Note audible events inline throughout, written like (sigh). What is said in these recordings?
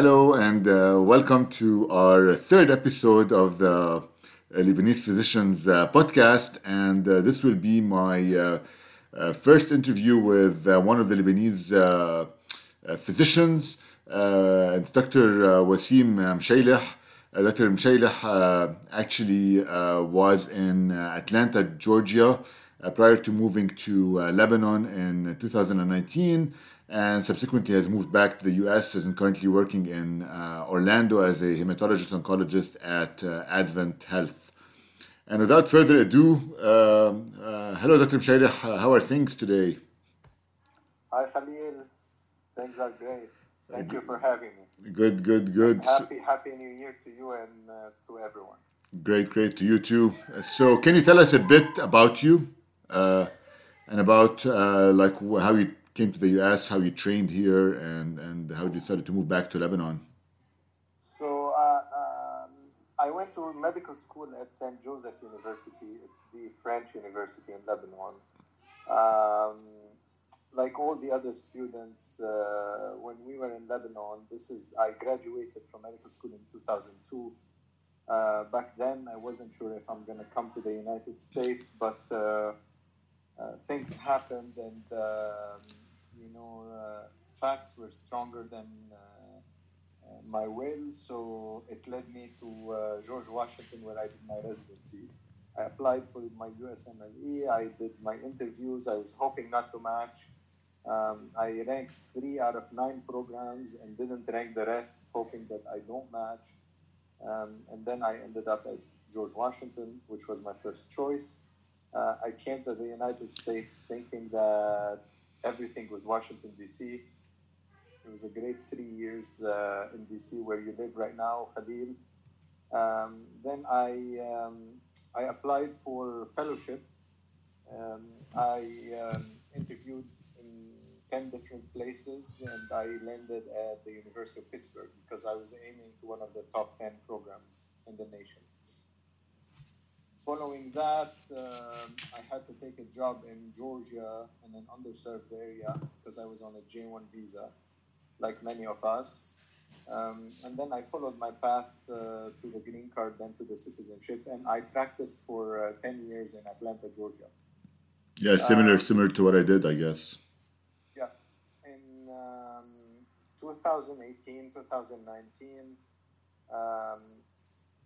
hello and uh, welcome to our third episode of the uh, Lebanese Physicians uh, podcast. And uh, this will be my uh, uh, first interview with one of the Lebanese physicians. it's Dr. Wassim Mchayleh. Dr. Mchayleh actually was in Atlanta, Georgia, prior to moving to Lebanon in 2019 and subsequently has moved back to the US and currently working in uh, Orlando as a hematologist oncologist at uh, Advent Health. And without further ado, um, uh, hello, Dr. Mchayleh. How are things today? Hi, Khalil. Things are great. Thank you for having me. Good, good, good. Happy, happy New Year to you and uh, to everyone. Great, great to you too. So, can you tell us a bit about you uh, and about uh, like how you came to the U.S., how you trained here, and and how you decided to move back to Lebanon. So uh, um, I went to medical school at St. Joseph University. It's the French university in Lebanon. Um, like all the other students, uh, when we were in Lebanon, this is I graduated from medical school in 2002. Uh, back then, I wasn't sure if I'm going to come to the United States, but uh, uh things happened, and um, you know, uh, facts were stronger than uh, uh, my will. So it led me to George Washington, where I did my residency. I applied for my USMLE. I did my interviews. I was hoping not to match. Um, I ranked three out of nine programs and didn't rank the rest, hoping that I don't match. Um, and then I ended up at George Washington, which was my first choice. Uh, I came to the United States thinking that everything was Washington, D.C. It was a great three years uh, in D.C. where you live right now, Khalil. Um, then I, um, I applied for fellowship. Um, I um, interviewed in 10 different places and I landed at the University of Pittsburgh because I was aiming to one of the top 10 programs in the nation following that, um, I had to take a job in Georgia in an underserved area because I was on a J1 visa, like many of us. Um, and then I followed my path uh, to the green card, then to the citizenship, and I practiced for uh, 10 years in Atlanta, Georgia. Yeah, similar, uh, similar to what I did, I guess. Yeah. In um, 2018, 2019, um,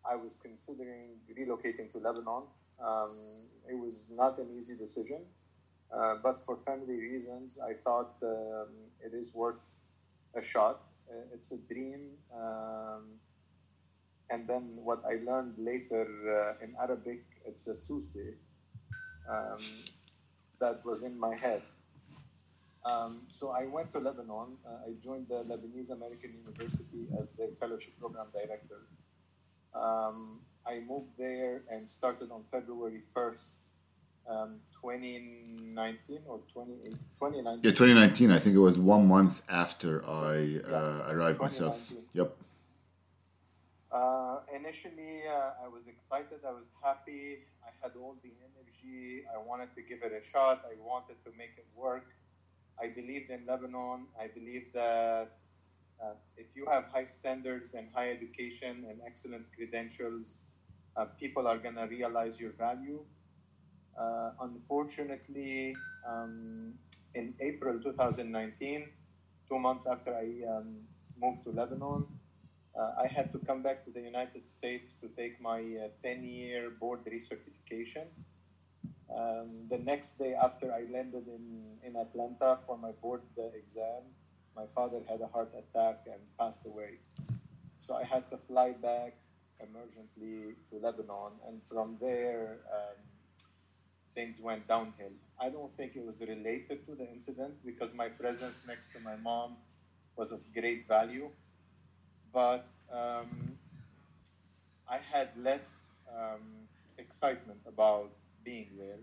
I was considering relocating to Lebanon. Um, it was not an easy decision, uh, but for family reasons, I thought um, it is worth a shot. Uh, it's a dream. Um, and then what I learned later uh, in Arabic, it's a susi um, that was in my head. Um, so I went to Lebanon. Uh, I joined the Lebanese American University as their fellowship program director. Um, I moved there and started on February 1st, um, 2019 or 2019. Yeah, 2019. I think it was one month after I yeah, uh, arrived myself. Yep. Uh, initially, uh, I was excited. I was happy. I had all the energy. I wanted to give it a shot. I wanted to make it work. I believed in Lebanon. I believed that uh, if you have high standards and high education and excellent credentials, uh, people are going to realize your value. Uh, unfortunately, um, in April 2019, two months after I um, moved to Lebanon, uh, I had to come back to the United States to take my 10 uh, year board recertification. Um, the next day after I landed in, in Atlanta for my board exam, my father had a heart attack and passed away. So I had to fly back emergently to Lebanon, and from there, um, things went downhill. I don't think it was related to the incident because my presence next to my mom was of great value, but um, I had less um, excitement about being there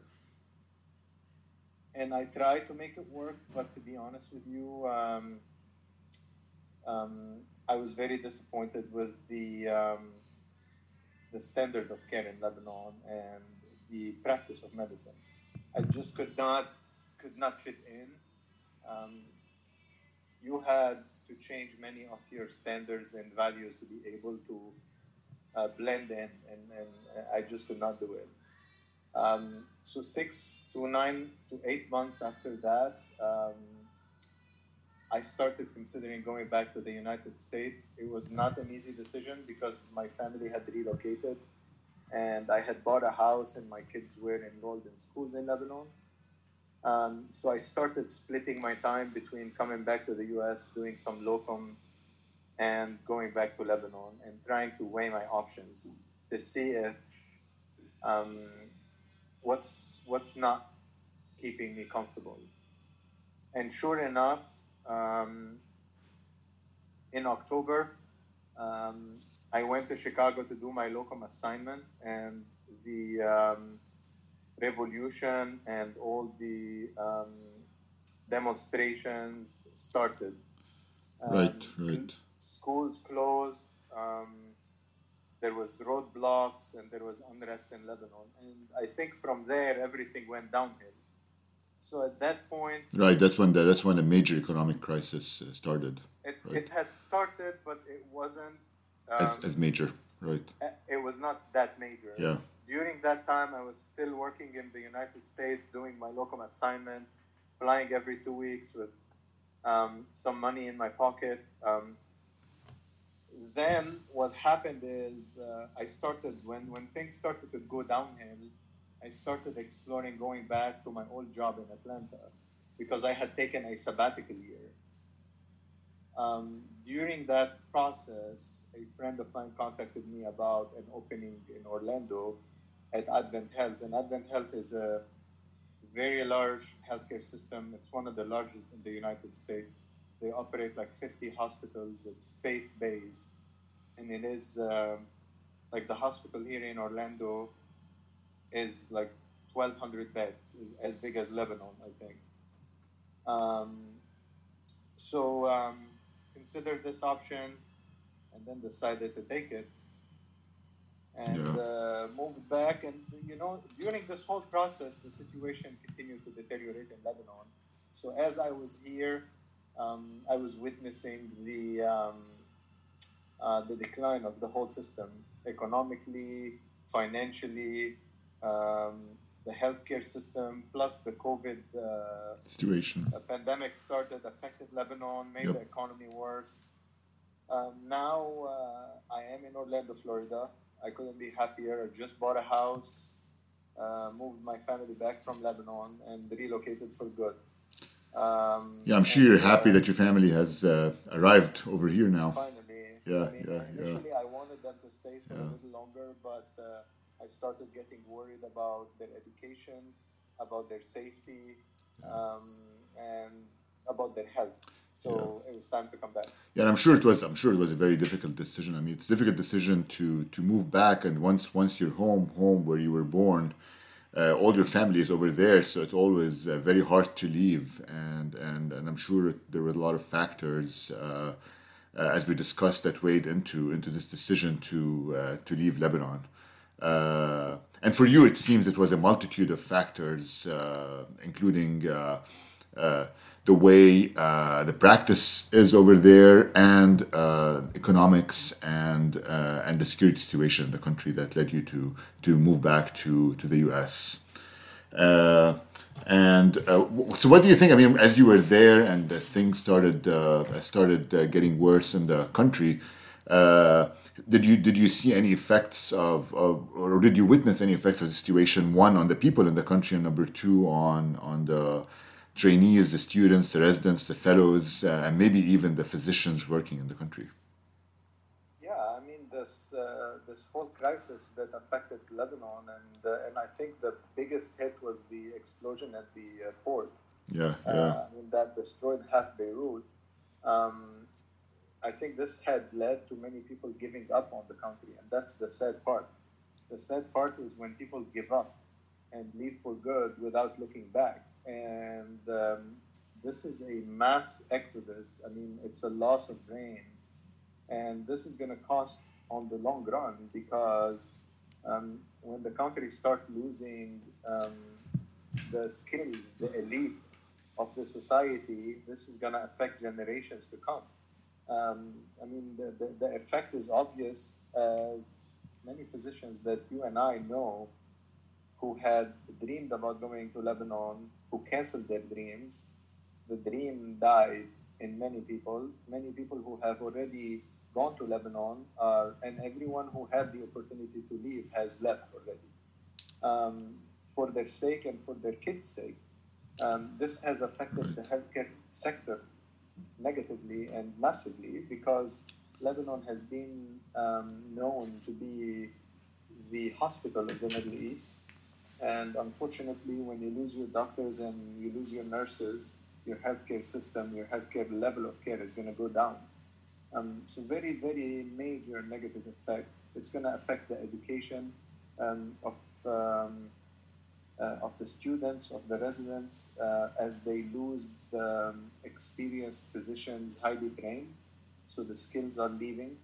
and I tried to make it work, but to be honest with you, um, um, I was very disappointed with the um, the standard of care in Lebanon and the practice of medicine. I just could not could not fit in. Um, you had to change many of your standards and values to be able to uh, blend in, and, and I just could not do it. Um, so six to nine to eight months after that, um, I started considering going back to the United States. It was not an easy decision because my family had relocated and I had bought a house and my kids were enrolled in schools in Lebanon. Um, so I started splitting my time between coming back to the US, doing some locum, and going back to Lebanon and trying to weigh my options to see if um, what's what's not keeping me comfortable. And sure enough, um, in October, um, I went to Chicago to do my locum assignment, and the um, revolution and all the um, demonstrations started. right, right. Schools closed. There was roadblocks and there was unrest in Lebanon, and I think from there everything went downhill. So at that point, right, that's when the, that's when a major economic crisis uh, started. It, right. it had started, but it wasn't um, as, as major, right? It was not that major. Yeah. During that time, I was still working in the United States, doing my locum assignment, flying every two weeks with um, some money in my pocket. Um, then what happened is uh, I started when when things started to go downhill. I started exploring going back to my old job in Atlanta because I had taken a sabbatical year. Um, during that process, a friend of mine contacted me about an opening in Orlando at Advent Health. And Advent Health is a very large healthcare system. It's one of the largest in the United States. They operate like 50 hospitals. It's faith based. And it is uh, like the hospital here in Orlando is like 1,200 beds, is as big as Lebanon, I think. Um, so um, considered this option and then decided to take it and yeah. uh, moved back. And you know, during this whole process, the situation continued to deteriorate in Lebanon. So as I was here, um, I was witnessing the um, uh, the decline of the whole system economically, financially, um, the healthcare system, plus the COVID uh, situation. The pandemic started, affected Lebanon, made yep. the economy worse. Um, now uh, I am in Orlando, Florida. I couldn't be happier. I just bought a house, uh, moved my family back from Lebanon, and relocated for good. Um, yeah, I'm sure you're happy that your family has uh, arrived over here now. Finally. Yeah, I mean, yeah, initially yeah. I wanted them to stay for Yeah. a little longer, but uh, I started getting worried about their education, about their safety, um, and about their health. So it was time to come back. Yeah, and I'm sure it was. I'm sure it was a very difficult decision. I mean, it's a difficult decision to to move back, and once once you're home, home where you were born, uh, all your family is over there, so it's always uh, very hard to leave. And and and I'm sure there were a lot of factors, uh, uh, as we discussed, that weighed into into this decision to uh, to leave Lebanon. Uh, and for you, it seems it was a multitude of factors, including. The way uh, the practice is over there and uh, economics and uh, and the security situation in the country that led you to to move back to to the U.S. Uh, and uh, so, what do you think? I mean, as you were there and things started uh, started getting worse in the country, did you did you see any effects of, of or did you witness any effects of the situation? One on the people in the country, and number two on on the trainees, the students, the residents, the fellows, uh, and maybe even the physicians working in the country? Yeah, I mean this uh, this whole crisis that affected Lebanon, and uh, and I think the biggest hit was the explosion at the uh, port. Yeah, yeah. Uh, I mean that destroyed half Beirut. Um, I think this had led to many people giving up on the country, and that's the sad part. The sad part is when people give up and leave for good without looking back and um, this is a mass exodus. I mean, it's a loss of brains, and this is going to cost on the long run because um, when the country start losing um, the skills, the elite of the society, this is going to affect generations to come. Um, I mean, the, the, the effect is obvious as many physicians that you and I know who had dreamed about going to Lebanon, who canceled their dreams. The dream died in many people. Many people who have already gone to Lebanon, uh, and everyone who had the opportunity to leave has left already. Um, for their sake and for their kids' sake. Um, this has affected the healthcare sector negatively and massively because Lebanon has been um, known to be the hospital of the Middle East. And unfortunately, when you lose your doctors and you lose your nurses, your healthcare system, your healthcare level of care is going to go down. Um, so, very, very major negative effect. It's going to affect the education um, of um, uh, of the students, of the residents, uh, as they lose the um, experienced physicians, highly trained. So the skills are leaving.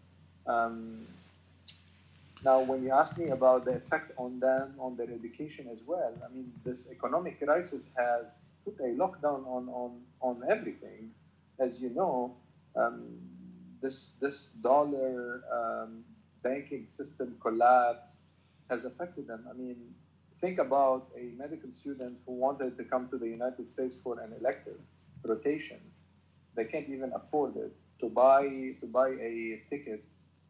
Now, when you ask me about the effect on them, on their education as well, I mean, this economic crisis has put a lockdown on, on, on everything. As you know, um, this, this dollar um, banking system collapse has affected them. I mean, think about a medical student who wanted to come to the United States for an elective rotation. They can't even afford it to buy to buy a ticket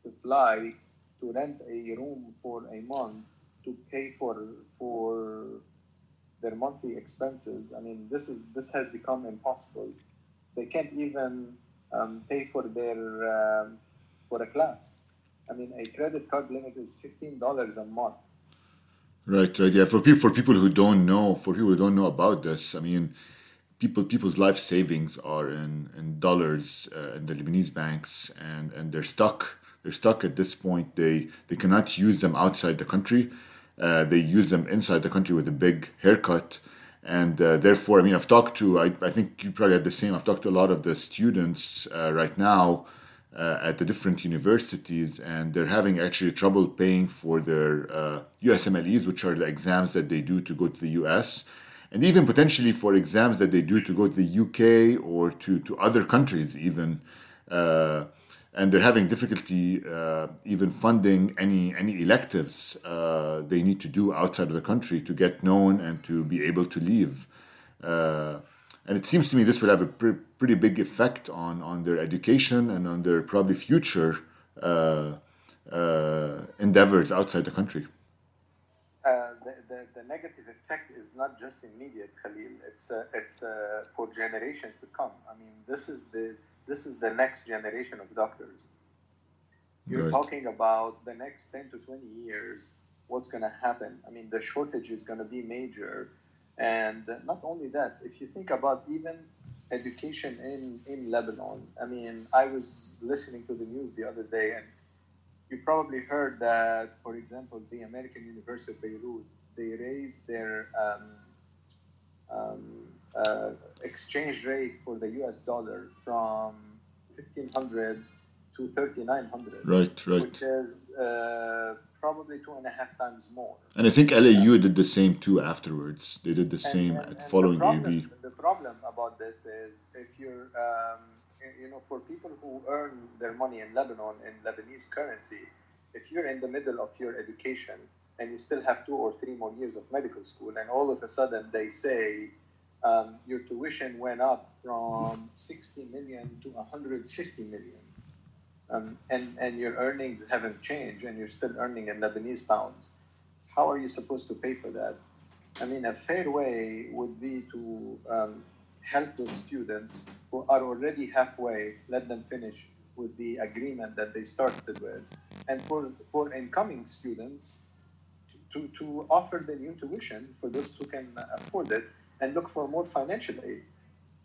to fly, to rent a room for a month, to pay for for their monthly expenses. I mean, this is this has become impossible. They can't even um, pay for their um, for a class. I mean, a credit card limit is fifteen dollars a month Right, right. Yeah, for people for people who don't know, for people who don't know about this, I mean, people people's life savings are in in dollars uh, in the Lebanese banks, and and they're stuck. They're stuck at this point. They they cannot use them outside the country. Uh, they use them inside the country with a big haircut, and uh, therefore, I mean, I've talked to. I, I think you probably had the same. I've talked to a lot of the students uh, right now uh, at the different universities, and they're having actually trouble paying for their uh, USMLEs, which are the exams that they do to go to the US, and even potentially for exams that they do to go to the UK or to, to other countries, even. Uh, and they're having difficulty uh, even funding any any electives uh, they need to do outside of the country to get known and to be able to leave. Uh, and it seems to me this will have a pre- pretty big effect on, on their education and on their probably future uh, uh, endeavors outside the country. Uh, the, the, the, negative effect is not just immediate, Khalil. It's it's for generations to come. I mean, this is the this is the next generation of doctors. You're right. talking about the next ten to twenty years. What's going to happen? I mean, the shortage is going to be major and not only that, if you think about even education in, in Lebanon, I mean, I was listening to the news the other day, and you probably heard that, for example, the American University of Beirut, they raised their um, um, uh, exchange rate for the US dollar from 1500 to 3900. Right, right. Which is uh, probably two and a half times more. And I think LAU did the same too afterwards. They did the same and, and, following the problem, AB. The problem about this is if you're, um, you know, for people who earn their money in Lebanon in Lebanese currency, if you're in the middle of your education and you still have two or three more years of medical school, and all of a sudden they say um, your tuition went up from 60 million to 150 million um, and, and your earnings haven't changed and you're still earning in Lebanese pounds, how are you supposed to pay for that? I mean, a fair way would be to um, help those students who are already halfway, let them finish with the agreement that they started with. And for, for incoming students, to, to offer the new tuition for those who can afford it and look for more financial aid.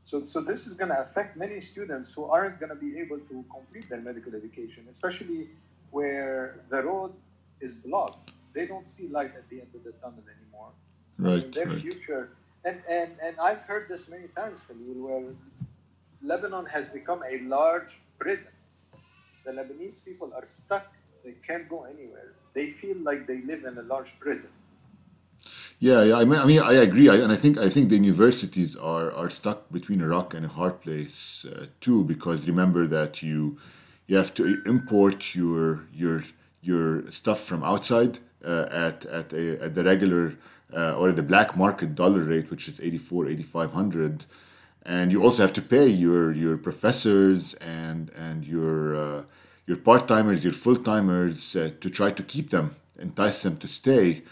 So, so this is going to affect many students who aren't going to be able to complete their medical education, especially where the road is blocked. They don't see light at the end of the tunnel anymore. Right. Mean, their right. future, and, and, and I've heard this many times, Khalil, where Lebanon has become a large prison. The Lebanese people are stuck. They can't go anywhere. They feel like they live in a large prison. Yeah, yeah. I mean, I mean, I agree, I, and I think I think the universities are are stuck between a rock and a hard place uh, too, because remember that you you have to import your your your stuff from outside uh, at at a, at the regular uh, or the black market dollar rate, which is 84, 8500 and you also have to pay your your professors and and your uh, your part timers, your full timers uh, to try to keep them, entice them to stay,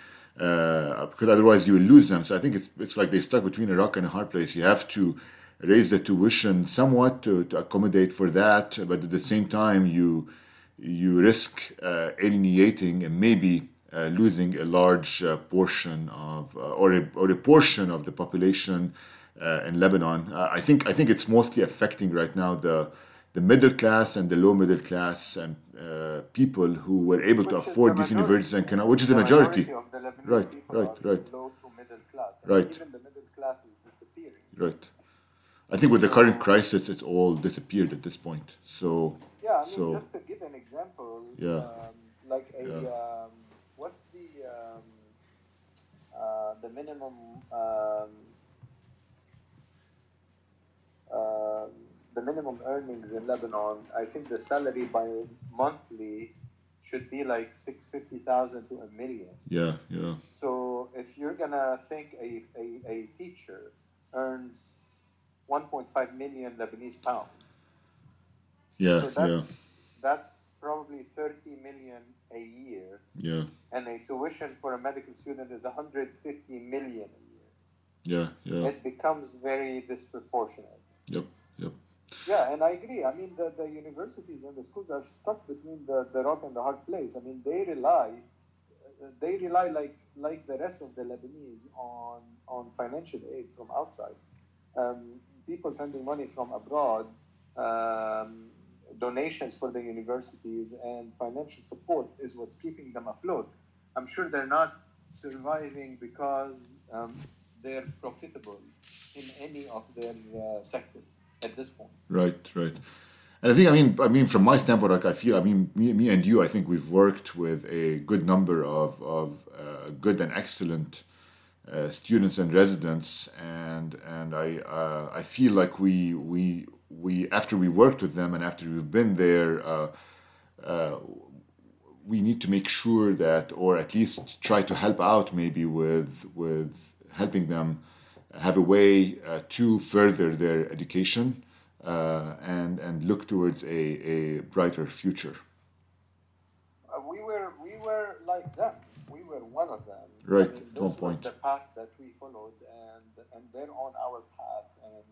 uh, because otherwise you will lose them. So I think it's it's like they're stuck between a rock and a hard place. You have to raise the tuition somewhat to, to accommodate for that, but at the same time you you risk uh, alienating and maybe uh, losing a large uh, portion of or a, or a portion of the population uh, in Lebanon. Uh, I think I think it's mostly affecting right now the the middle class and the low middle class and uh, people who were able Which to afford the these majority. universities and can, which is the The majority. of the Lebanese Right, people right, right. low to middle class. Right. Even the middle class is disappearing. Right. I think with the current crisis, it's all disappeared at this point. So Yeah, I mean, So- just to give an example, Yeah. um, like a Yeah. um, what's the um, uh, the minimum um, um, the minimum earnings in Lebanon? I think the salary by monthly should be like six fifty thousand to a million. yeah, yeah, So if you're gonna think a, a, a teacher earns 1.5 million Lebanese pounds, yeah, so yeah, that's that's probably 30 million a year, yeah, and a tuition for a medical student is 150 million a year. yeah, yeah. It becomes very disproportionate. Yep. Yeah, and I agree. I mean, the, the universities and the schools are stuck between the, the rock and the hard place. I mean, they rely, they rely like like the rest of the Lebanese on on financial aid from outside. Um, people sending money from abroad, um, donations for the universities, and financial support is what's keeping them afloat. I'm sure they're not surviving because um, they're profitable in any of their uh, sectors at this point. Right, right. And I think, I mean, I mean, from my standpoint, like I feel, I mean, me, me and you, I think we've worked with a good number of of uh, good and excellent uh, students and residents, and and I uh, I feel like we we we after we worked with them and after we've been there. Uh, uh, we need to make sure that, or at least try to help out, maybe with with helping them have a way uh, to further their education uh, and and look towards a, a brighter future. Uh, we were we were like them. We were one of them. Right, I mean, this was point. the path that we followed, and and they're on our path, and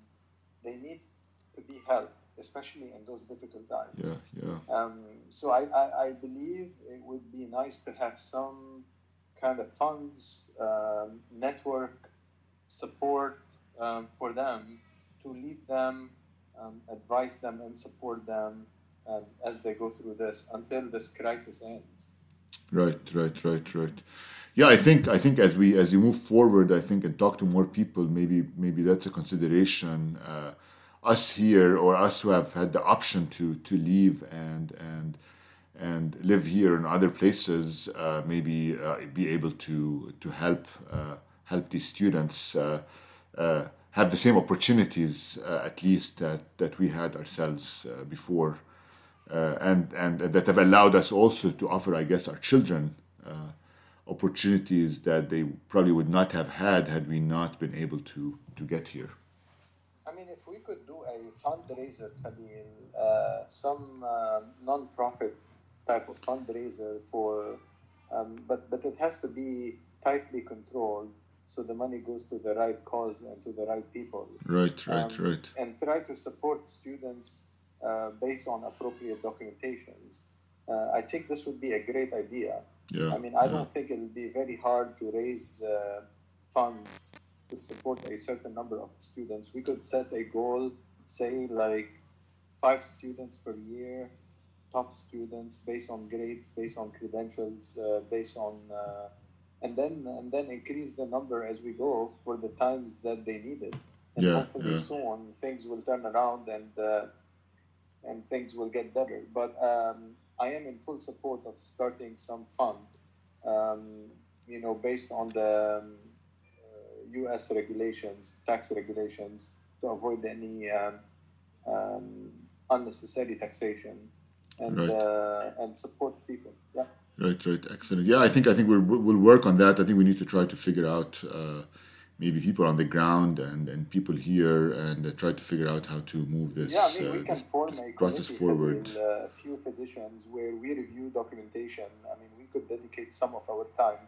they need to be helped, especially in those difficult times. Yeah, yeah, Um, so I, I, I believe it would be nice to have some kind of funds, um, network support um, for them to lead them, um, advise them, and support them um, as they go through this until this crisis ends. right, right, right, right. Yeah, I think I think as we as we move forward, I think and talk to more people, maybe maybe that's a consideration. Uh, us here or us who have had the option to to leave and and and live here in other places, uh, maybe uh, be able to to help uh, help these students uh, uh, have the same opportunities uh, at least that that we had ourselves before, and and that have allowed us also to offer, I guess, our children. Opportunities that they probably would not have had had we not been able to to get here. I mean, if we could do a fundraiser, Khalil, uh, some uh, non-profit type of fundraiser for, um, but but it has to be tightly controlled, so the money goes to the right cause and to the right people, Right, right, Um, right. and try to support students uh, based on appropriate documentations. Uh, I think this would be a great idea. Yeah. I mean, I yeah. don't think it'll be very hard to raise uh, funds to support a certain number of students. We could set a goal, say like five students per year, top students based on grades, based on credentials, uh, based on, uh, and then and then increase the number as we go for the times that they need it. And Yeah, hopefully yeah. soon things will turn around and uh, and things will get better. But um, I am in full support of starting some fund, um, you know, based on the U.S. regulations, tax regulations, to avoid any um, um, unnecessary taxation and Right. uh, and support people. Yeah. Right, right, excellent. Yeah, I think I think we're, we'll work on that. I think we need to try to figure out uh, maybe people on the ground and, and people here and uh, try to figure out how to move this, Yeah, I mean, we uh, can this, form this process forward. a few physicians where we review documentation. I mean, we could dedicate some of our time.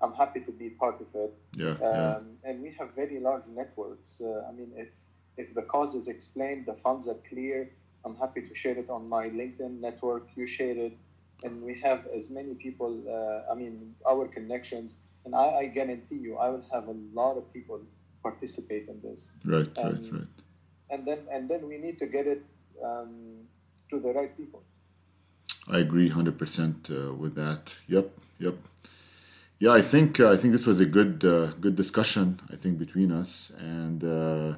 I'm happy to be part of it. Yeah, Um, yeah, And we have very large networks. Uh, I mean, if if the cause is explained, the funds are clear. I'm happy to share it on my LinkedIn network. You share it, and we have as many people. Uh, I mean, our connections, and I, I guarantee you, I will have a lot of people participate in this right, right, um, right. and then and then we need to get it um, to the right people. I agree hundred percent uh, with that. Yep, yep. Yeah, I think uh, I think this was a good uh, good discussion. I think between us and uh,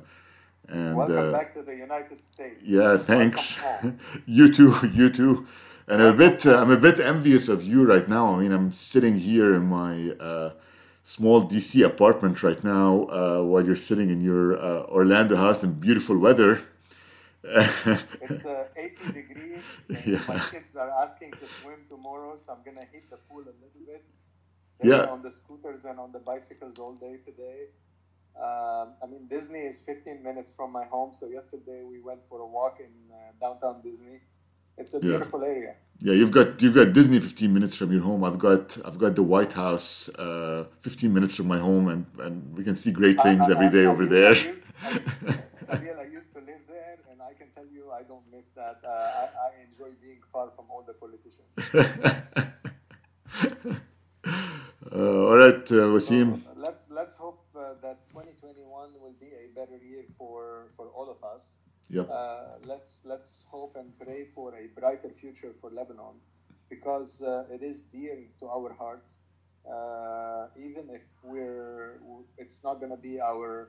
and Welcome uh, back to the United States. Yeah, thanks. (laughs) You too, you too. And I'm a bit, uh, I'm a bit envious of you right now. I mean, I'm sitting here in my uh, small DC apartment right now, uh, while you're sitting in your uh, Orlando house in beautiful weather. (laughs) It's uh, 80 degrees. (laughs) And Yeah. My kids are asking to swim tomorrow, so I'm gonna hit the pool a little bit. They've Yeah. on the scooters and on the bicycles all day today. Um, I mean, Disney is 15 minutes from my home, so yesterday we went for a walk in uh, downtown Disney. It's a Yeah. beautiful area. yeah, you've got you've got Disney 15 minutes from your home. I've got I've got the White House uh, 15 minutes from my home, and, and we can see great things I- I- every day I- over there. I used, (laughs) I, Ariel, I used to live there, and I can tell you I don't miss that. Uh, I, I enjoy being far from all the politicians. (laughs) Uh, all right, uh, Wassim. So let's let's hope uh, that 2021 will be a better year for for all of us. Yep. Uh, let's let's hope and pray for a brighter future for Lebanon, because uh, it is dear to our hearts. Uh, even if we're, it's not going to be our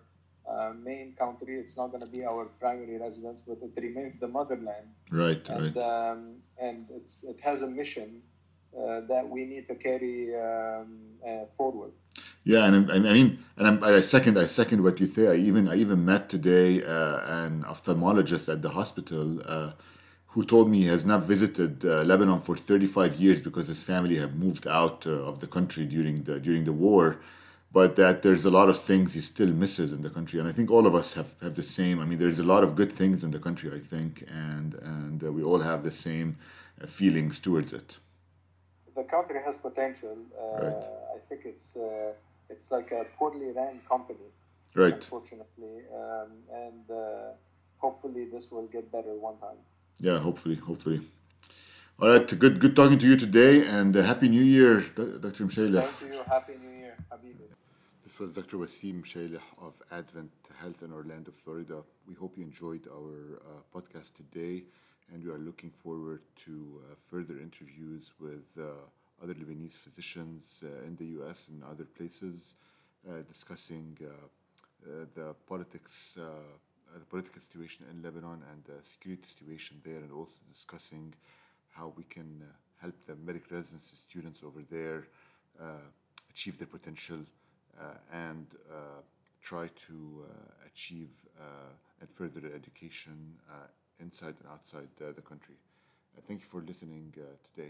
uh, main country, it's not going to be our primary residence, but it remains the motherland, Right, and right. um, and it's it has a mission uh, that we need to carry um, uh, forward. Yeah, and I, I mean, and I'm, I second, I second what you say. I even, I even met today uh, an ophthalmologist at the hospital uh, who told me he has not visited uh, Lebanon for 35 years because his family have moved out uh, of the country during the during the war, but that there's a lot of things he still misses in the country, and I think all of us have, have the same. I mean, there's a lot of good things in the country, I think, and and we all have the same feelings towards it. The country has potential. Uh, Right. I think it's uh, it's like a poorly ran company, Right. unfortunately, um, and uh, hopefully this will get better one time. Yeah, hopefully, hopefully. All right, good, good talking to you today, and uh, happy New Year, Dr. Mchayleh. Same to you. Happy New Year, Habibi. This was Dr. Wassim Mchayleh of Advent Health in Orlando, Florida. We hope you enjoyed our uh, podcast today, and we are looking forward to uh, further interviews with uh, other Lebanese physicians uh, in the U.S. and other places, uh, discussing uh, uh, the politics, the political situation in Lebanon and the security situation there, and also discussing how we can help the medical residency students over there achieve their potential and try to achieve and further education inside and outside uh, the country. Uh, thank you for listening uh, today.